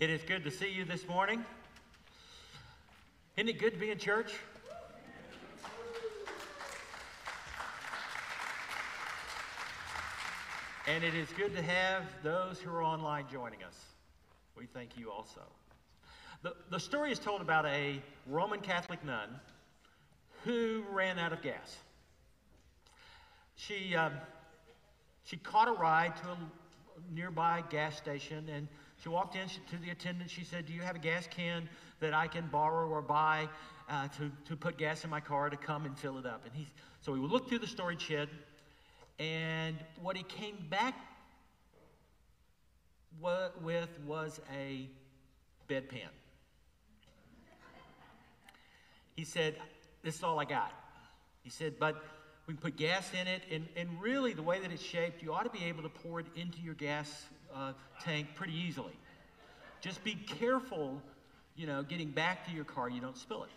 It is good to see you this morning. Isn't it good to be in church? And it is good to have those who are online joining us. We thank you also. The, the story is told about a Roman Catholic nun who ran out of gas. She, um, she caught a ride to a nearby gas station and she walked in to the attendant. She said, Do you have a gas can that I can borrow or buy uh, to, to put gas in my car to come and fill it up? And he, so he looked through the storage shed and what he came back with was a bedpan. He said, This is all I got. He said, But we can put gas in it, and, and really, the way that it's shaped, you ought to be able to pour it into your gas uh, tank pretty easily. Just be careful, you know, getting back to your car, you don't spill it.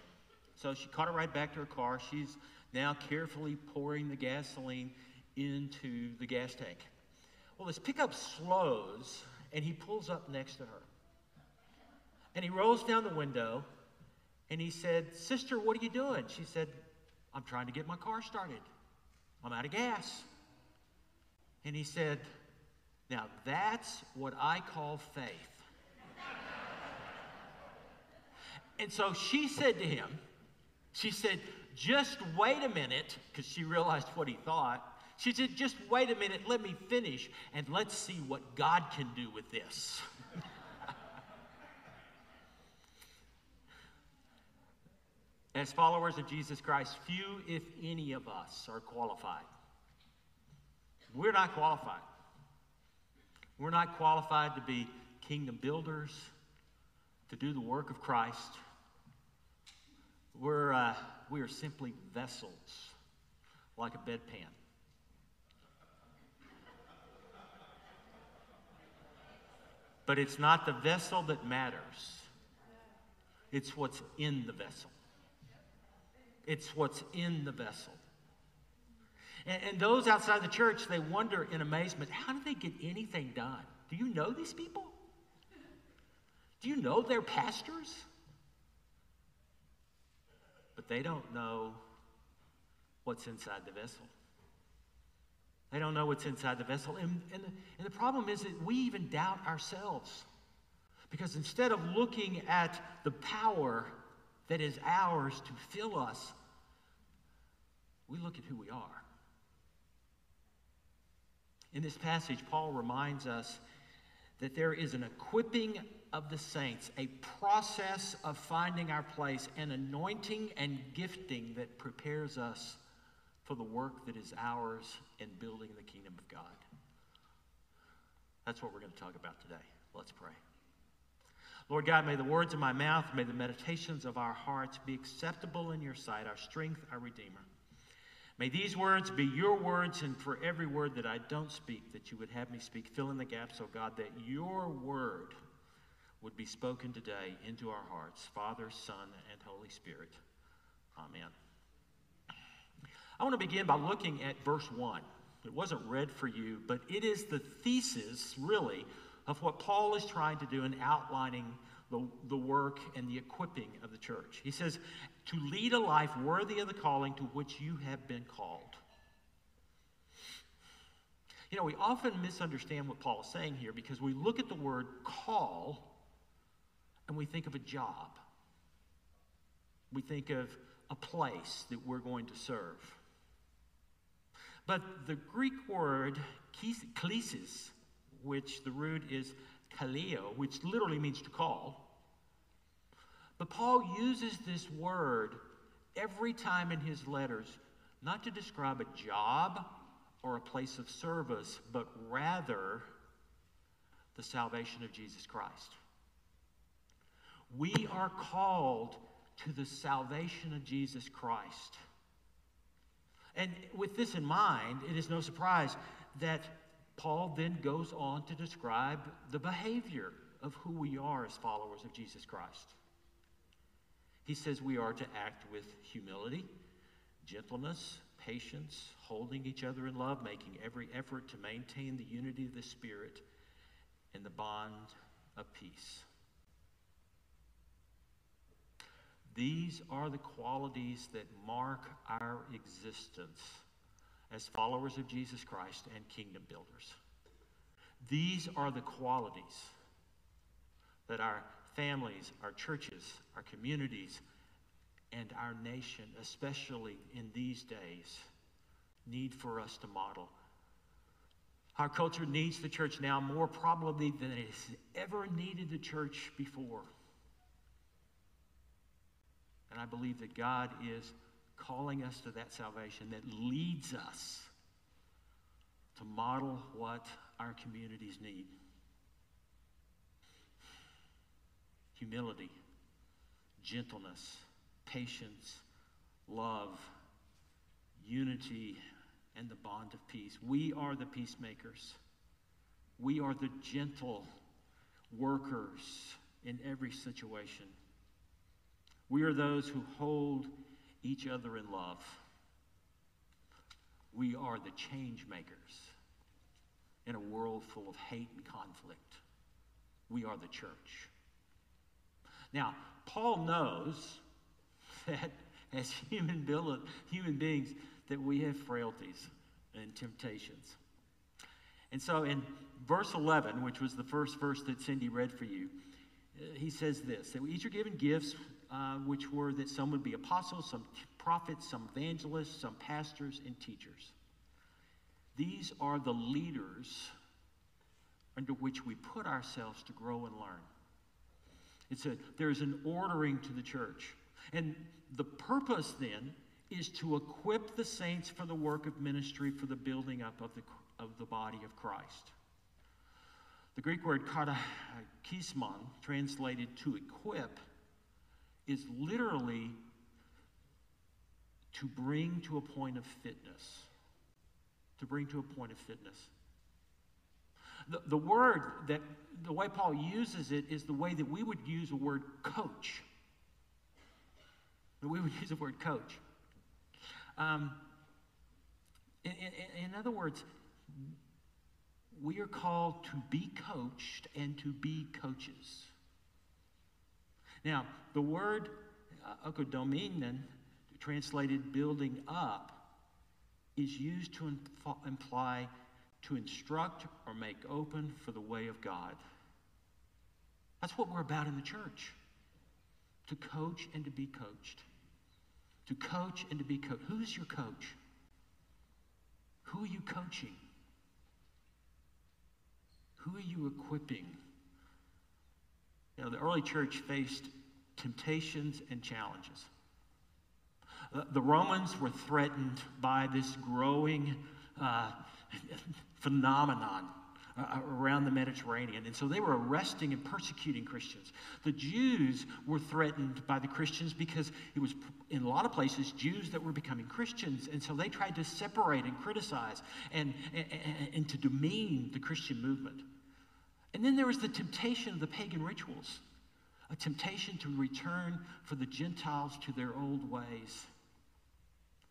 So she caught it right back to her car. She's now carefully pouring the gasoline into the gas tank. Well, this pickup slows, and he pulls up next to her. And he rolls down the window, and he said, Sister, what are you doing? She said, I'm trying to get my car started. I'm out of gas. And he said, Now that's what I call faith. and so she said to him, She said, Just wait a minute, because she realized what he thought. She said, Just wait a minute, let me finish, and let's see what God can do with this. As followers of Jesus Christ, few, if any of us, are qualified. We're not qualified. We're not qualified to be kingdom builders, to do the work of Christ. We're, uh, we are simply vessels, like a bedpan. But it's not the vessel that matters, it's what's in the vessel. It's what's in the vessel. And, and, those outside the church, they wonder in amazement how do they get anything done? Do you know these people? Do you know their pastors? But they don't know what's inside the vessel. They don't know what's inside the vessel. And, and, and the problem is that we even doubt ourselves. Because instead of looking at the power that is ours to fill us, we look at who we are. In this passage, Paul reminds us that there is an equipping of the saints, a process of finding our place, an anointing and gifting that prepares us for the work that is ours in building the kingdom of God. That's what we're going to talk about today. Let's pray. Lord God, may the words of my mouth, may the meditations of our hearts be acceptable in your sight, our strength, our Redeemer. May these words be your words, and for every word that I don't speak, that you would have me speak, fill in the gaps, oh God, that your word would be spoken today into our hearts, Father, Son, and Holy Spirit. Amen. I want to begin by looking at verse 1. It wasn't read for you, but it is the thesis, really, of what Paul is trying to do in outlining the, the work and the equipping of the church. He says, to lead a life worthy of the calling to which you have been called. You know, we often misunderstand what Paul is saying here because we look at the word call and we think of a job. We think of a place that we're going to serve. But the Greek word klesis, which the root is kaleo, which literally means to call, but Paul uses this word every time in his letters, not to describe a job or a place of service, but rather the salvation of Jesus Christ. We are called to the salvation of Jesus Christ. And with this in mind, it is no surprise that Paul then goes on to describe the behavior of who we are as followers of Jesus Christ. He says we are to act with humility, gentleness, patience, holding each other in love, making every effort to maintain the unity of the Spirit and the bond of peace. These are the qualities that mark our existence as followers of Jesus Christ and kingdom builders. These are the qualities that our families, our churches, our communities, and our nation, especially in these days, need for us to model. Our culture needs the church now more probably than it has ever needed the church before. And I believe that God is calling us to that salvation that leads us to model what our communities need humility, gentleness, patience, love, unity, and the bond of peace. We are the peacemakers. We are the gentle workers in every situation. We are those who hold each other in love. We are the change makers in a world full of hate and conflict. We are the church. Now, Paul knows that as human, human beings that we have frailties and temptations. And so in verse 11, which was the first verse that Cindy read for you, uh, he says this that we each are given gifts, uh, which were that some would be apostles, some prophets, some evangelists, some pastors, and teachers. These are the leaders under which we put ourselves to grow and learn. It's a, there's an ordering to the church. And the purpose then is to equip the saints for the work of ministry for the building up of the, of the body of Christ. The Greek word katakismon, translated to equip, is literally to bring to a point of fitness. To bring to a point of fitness. The, the word that, the way Paul uses it is the way that we would use a word coach. We would use the word coach. Um, in, in, in other words, we are called to be coached and to be coaches. Now, the word uh, translated building up, is used to imply to instruct or make open for the way of God. That's what we're about in the church to coach and to be coached to coach and to be coached. Who's your coach? Who are you coaching? Who are you equipping? You know, the early church faced temptations and challenges. The Romans were threatened by this growing uh, phenomenon uh, around the Mediterranean. And so they were arresting and persecuting Christians. The Jews were threatened by the Christians because it was, in a lot of places, Jews that were becoming Christians. And so they tried to separate and criticize and, and, and to demean the Christian movement. And then there was the temptation of the pagan rituals, a temptation to return for the Gentiles to their old ways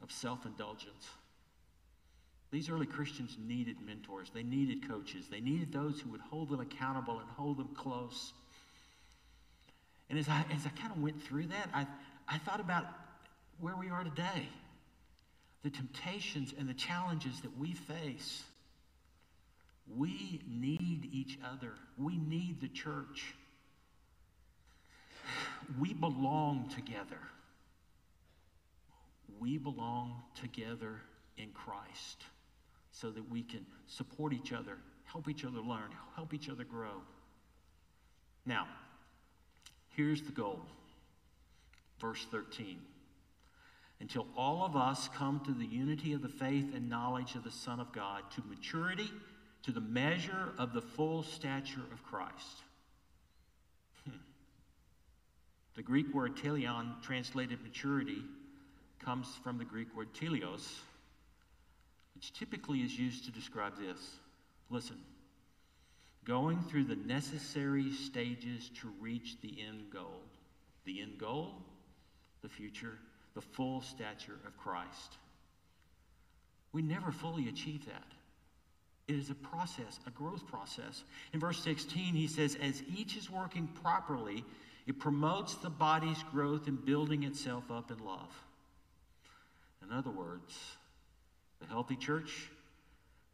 of self indulgence. These early Christians needed mentors. They needed coaches. They needed those who would hold them accountable and hold them close. And as I, as I kind of went through that, I, I thought about where we are today, the temptations and the challenges that we face. We need each other, we need the church. We belong together. We belong together in Christ so that we can support each other, help each other learn, help each other grow. Now, here's the goal. Verse 13. Until all of us come to the unity of the faith and knowledge of the Son of God, to maturity, to the measure of the full stature of Christ. Hmm. The Greek word teleon, translated maturity, comes from the Greek word teleos, which typically is used to describe this. Listen, going through the necessary stages to reach the end goal. The end goal, the future, the full stature of Christ. We never fully achieve that. It is a process, a growth process. In verse 16, he says, As each is working properly, it promotes the body's growth and building itself up in love. In other words, the healthy church,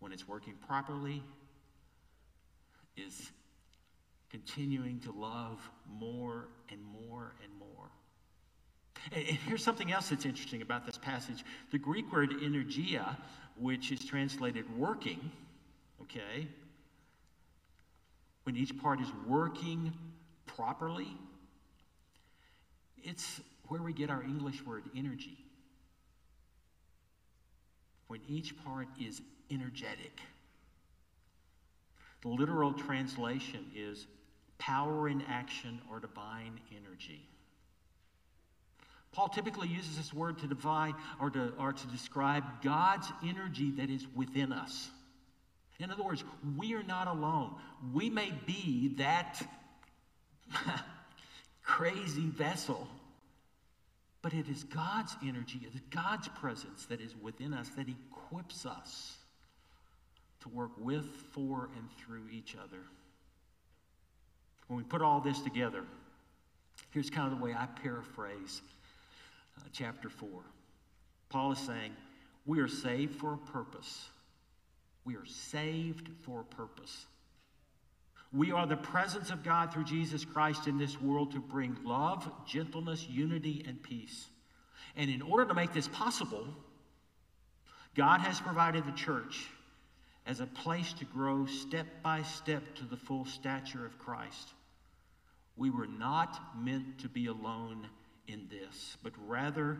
when it's working properly, is continuing to love more and more and more. And, here's something else that's interesting about this passage. The Greek word energia, which is translated working, okay, when each part is working properly, it's where we get our English word energy. When each part is energetic. The literal translation is power in action or divine energy. Paul typically uses this word to divine or to, or to describe God's energy that is within us. In other words, we are not alone. We may be that crazy vessel, but it is God's energy, it is God's presence that is within us that equips us to work with, for, and through each other. When we put all this together, here's kind of the way I paraphrase uh, chapter 4. Paul is saying, We are saved for a purpose. We are saved for a purpose. We are the presence of God through Jesus Christ in this world to bring love, gentleness, unity, and peace. And in order to make this possible, God has provided the church as a place to grow step by step to the full stature of Christ. We were not meant to be alone in this, but rather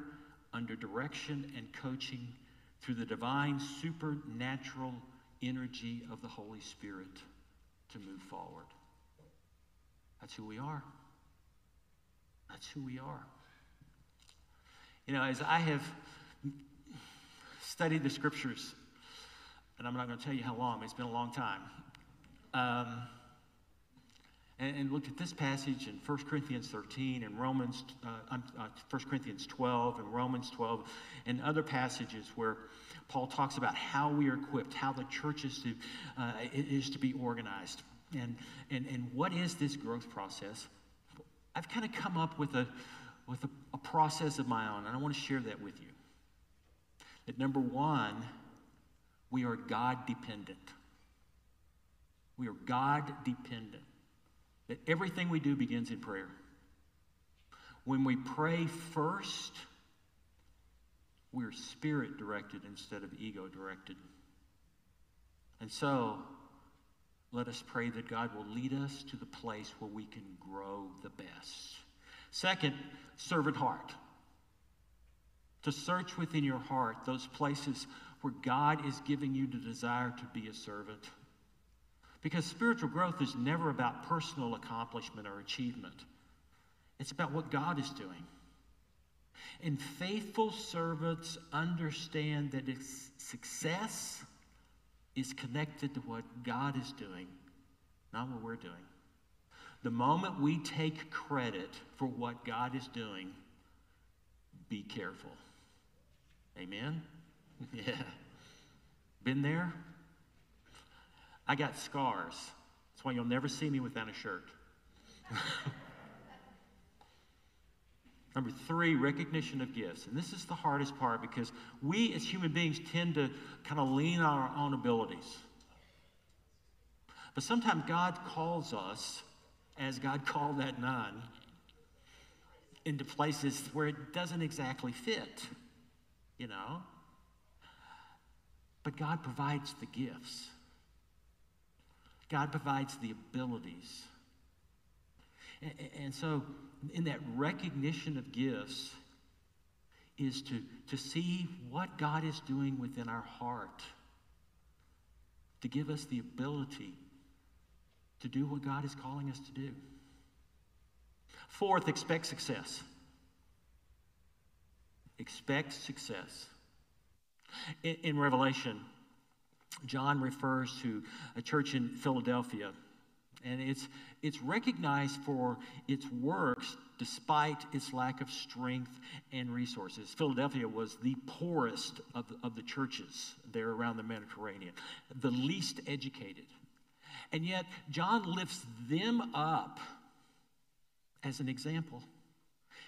under direction and coaching through the divine supernatural energy of the Holy Spirit to move forward. That's who we are. That's who we are. You know, as I have studied the scriptures and I'm not going to tell you how long, it's been a long time. Um, and, and looked at this passage in 1 Corinthians 13 and Romans, uh, uh, 1 Corinthians 12 and Romans 12 and other passages where Paul talks about how we are equipped, how the church is to, uh, is to be organized, and, and, and what is this growth process. I've kind of come up with, a, with a, a process of my own, and I want to share that with you. That number one, we are God dependent. We are God dependent. That everything we do begins in prayer. When we pray first, we're spirit directed instead of ego directed. And so, let us pray that God will lead us to the place where we can grow the best. Second, servant heart. To search within your heart those places where God is giving you the desire to be a servant. Because spiritual growth is never about personal accomplishment or achievement, it's about what God is doing. And faithful servants understand that success is connected to what God is doing, not what we're doing. The moment we take credit for what God is doing, be careful. Amen? Yeah. Been there? I got scars. That's why you'll never see me without a shirt. Number three, recognition of gifts. And this is the hardest part because we as human beings tend to kind of lean on our own abilities. But sometimes God calls us, as God called that nun, into places where it doesn't exactly fit, you know? But God provides the gifts, God provides the abilities. And, and so, in that recognition of gifts, is to, to see what God is doing within our heart, to give us the ability to do what God is calling us to do. Fourth, expect success. Expect success. In, in Revelation, John refers to a church in Philadelphia And it's, it's recognized for its works despite its lack of strength and resources. Philadelphia was the poorest of, of the churches there around the Mediterranean, the least educated. And yet, John lifts them up as an example.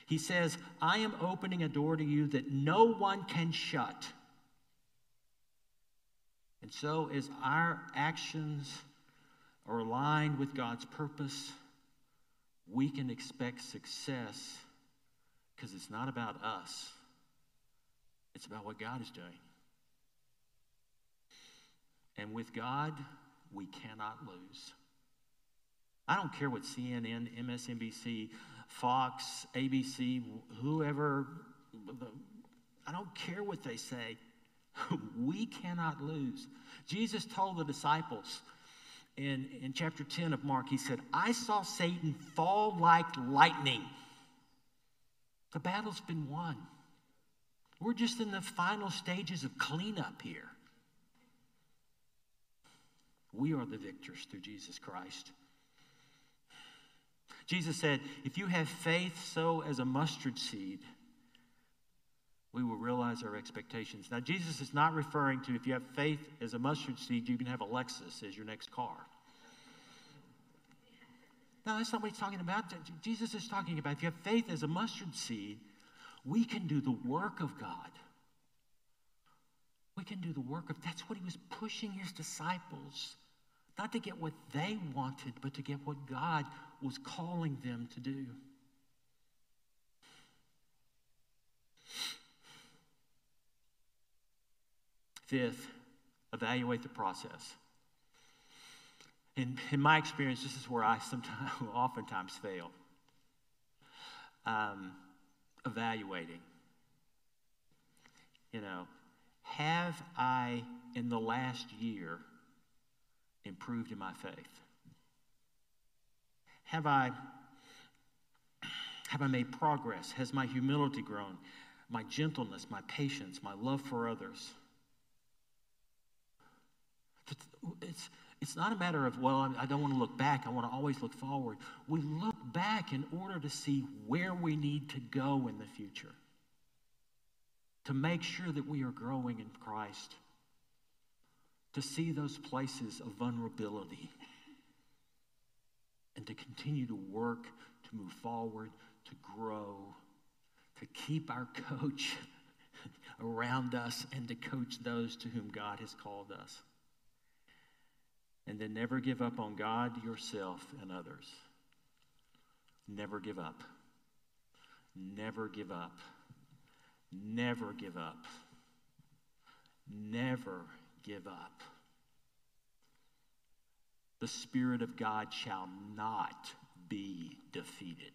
He says, I am opening a door to you that no one can shut. And so, as our actions are aligned with God's purpose, we can expect success because it's not about us, it's about what God is doing. And with God, we cannot lose. I don't care what CNN, MSNBC, Fox, ABC, whoever, I don't care what they say. we cannot lose. Jesus told the disciples in, in chapter 10 of Mark, he said, I saw Satan fall like lightning. The battle's been won. We're just in the final stages of cleanup here. We are the victors through Jesus Christ. Jesus said, If you have faith so as a mustard seed, we will realize our expectations. Now, Jesus is not referring to if you have faith as a mustard seed, you can have a Lexus as your next car. No, that's not what he's talking about. Jesus is talking about if you have faith as a mustard seed, we can do the work of God. We can do the work of, that's what he was pushing his disciples, not to get what they wanted, but to get what God was calling them to do. Fifth, evaluate the process. In, in my experience, this is where I sometimes, oftentimes fail. Um, evaluating. You know, have I in the last year improved in my faith? Have I have I made progress? Has my humility grown? My gentleness, my patience, my love for others? It's, it's not a matter of, well, I don't want to look back. I want to always look forward. We look back in order to see where we need to go in the future, to make sure that we are growing in Christ, to see those places of vulnerability, and to continue to work, to move forward, to grow, to keep our coach around us, and to coach those to whom God has called us. And then never give up on God, yourself, and others. Never give up. Never give up. Never give up. Never give up. The Spirit of God shall not be defeated,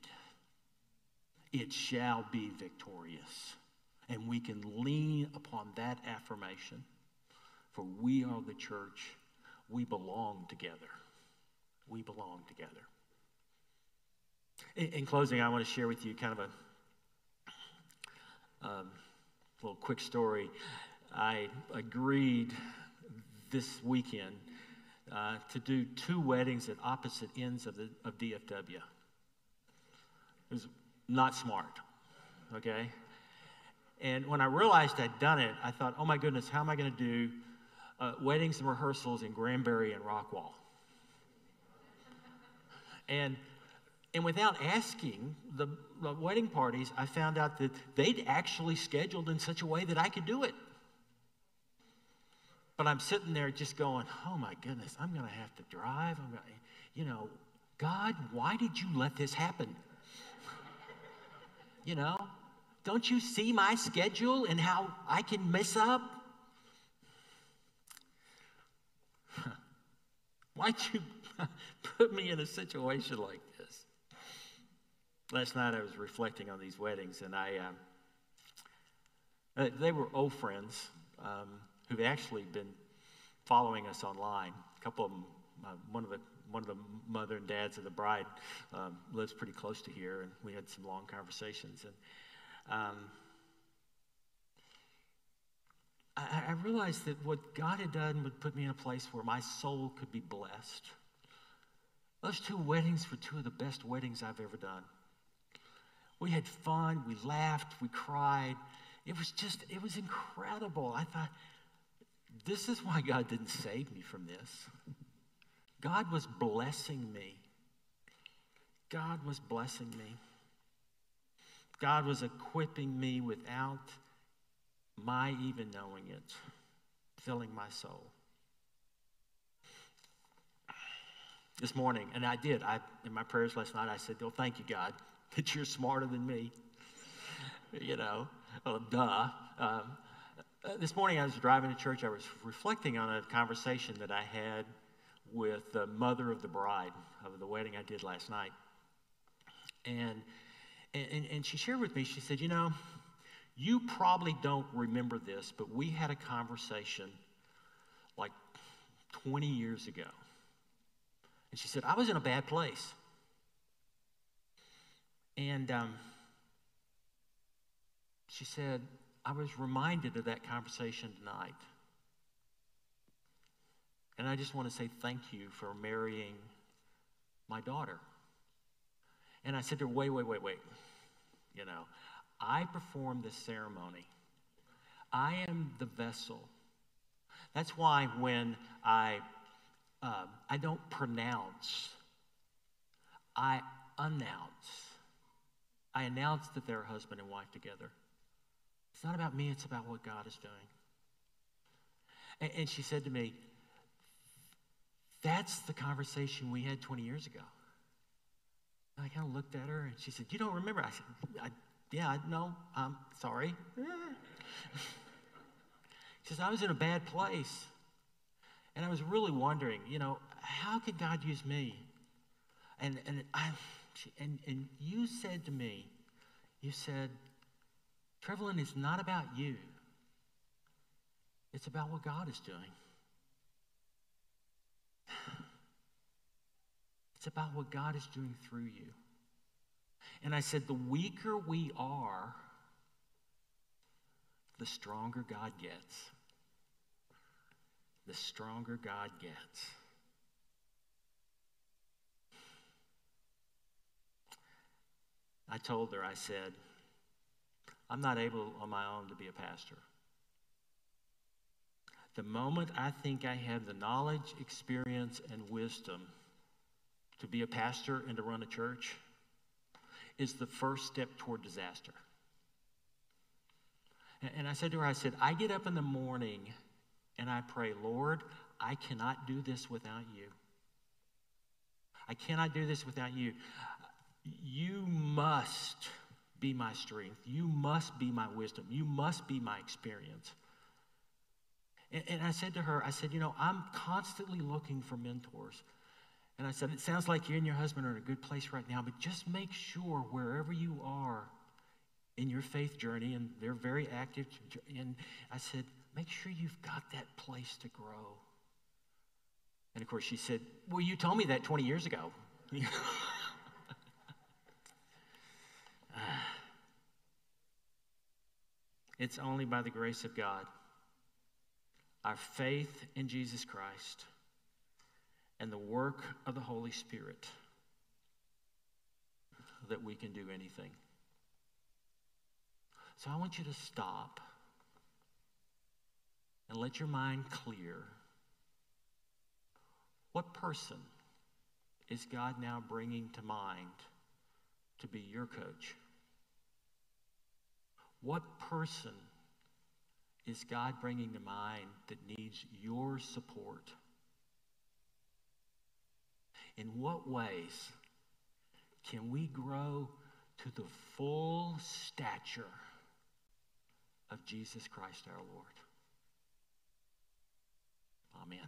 it shall be victorious. And we can lean upon that affirmation, for we are the church we belong together. We belong together. In, in closing, I want to share with you kind of a um, little quick story. I agreed this weekend uh, to do two weddings at opposite ends of, the, of DFW. It was not smart, okay? And when I realized I'd done it, I thought, oh my goodness, how am I going to do uh, weddings and rehearsals in Granbury and Rockwall. And, and without asking the, the wedding parties, I found out that they'd actually scheduled in such a way that I could do it. But I'm sitting there just going, oh my goodness, I'm going to have to drive. I'm gonna, you know, God, why did you let this happen? you know, don't you see my schedule and how I can mess up? Why'd you put me in a situation like this? Last night I was reflecting on these weddings, and I, um, they were old friends um, who've actually been following us online. A couple of them, uh, one of the one of the mother and dads of the bride um, lives pretty close to here, and we had some long conversations. And um, I, I realized that what God had done would put me in a place where my soul could be blessed. Those two weddings were two of the best weddings I've ever done. We had fun, we laughed, we cried. It was just, it was incredible. I thought, this is why God didn't save me from this. God was blessing me. God was blessing me. God was equipping me without my even knowing it, filling my soul. This morning, and I did, I, in my prayers last night, I said, Oh, thank you, God, that you're smarter than me. you know, well, duh. Um, uh, this morning, I was driving to church. I was reflecting on a conversation that I had with the mother of the bride of the wedding I did last night. And, and, and she shared with me, she said, You know, you probably don't remember this, but we had a conversation like 20 years ago. And she said, I was in a bad place. And um, she said, I was reminded of that conversation tonight. And I just want to say thank you for marrying my daughter. And I said to her, wait, wait, wait, wait. You know, I perform this ceremony. I am the vessel. That's why when I, uh, I don't pronounce, I announce. I announce that they're husband and wife together. It's not about me, it's about what God is doing. And, and she said to me, That's the conversation we had 20 years ago. And I kind of looked at her and she said, You don't remember? I said, I, Yeah, no, I'm sorry. she says, I was in a bad place. And I was really wondering, you know, how could God use me? And, and, I, and, and you said to me, you said, Trevelyan is not about you. It's about what God is doing. It's about what God is doing through you. And I said, the weaker we are, the stronger God gets. The stronger God gets. I told her, I said, I'm not able on my own to be a pastor. The moment I think I have the knowledge, experience, and wisdom to be a pastor and to run a church is the first step toward disaster. And I said to her, I said, I get up in the morning and I pray, Lord, I cannot do this without you. I cannot do this without you. You must be my strength. You must be my wisdom. You must be my experience. And, and, I said to her, I said, you know, I'm constantly looking for mentors. And I said, it sounds like you and your husband are in a good place right now, but just make sure wherever you are in your faith journey, and they're very active, and I said, make sure you've got that place to grow. And of course, she said, well, you told me that 20 years ago. It's only by the grace of God, our faith in Jesus Christ, and the work of the Holy Spirit that we can do anything. So I want you to stop and let your mind clear. What person is God now bringing to mind to be your coach? What person is God bringing to mind that needs your support? In what ways can we grow to the full stature of Jesus Christ our Lord? Amen.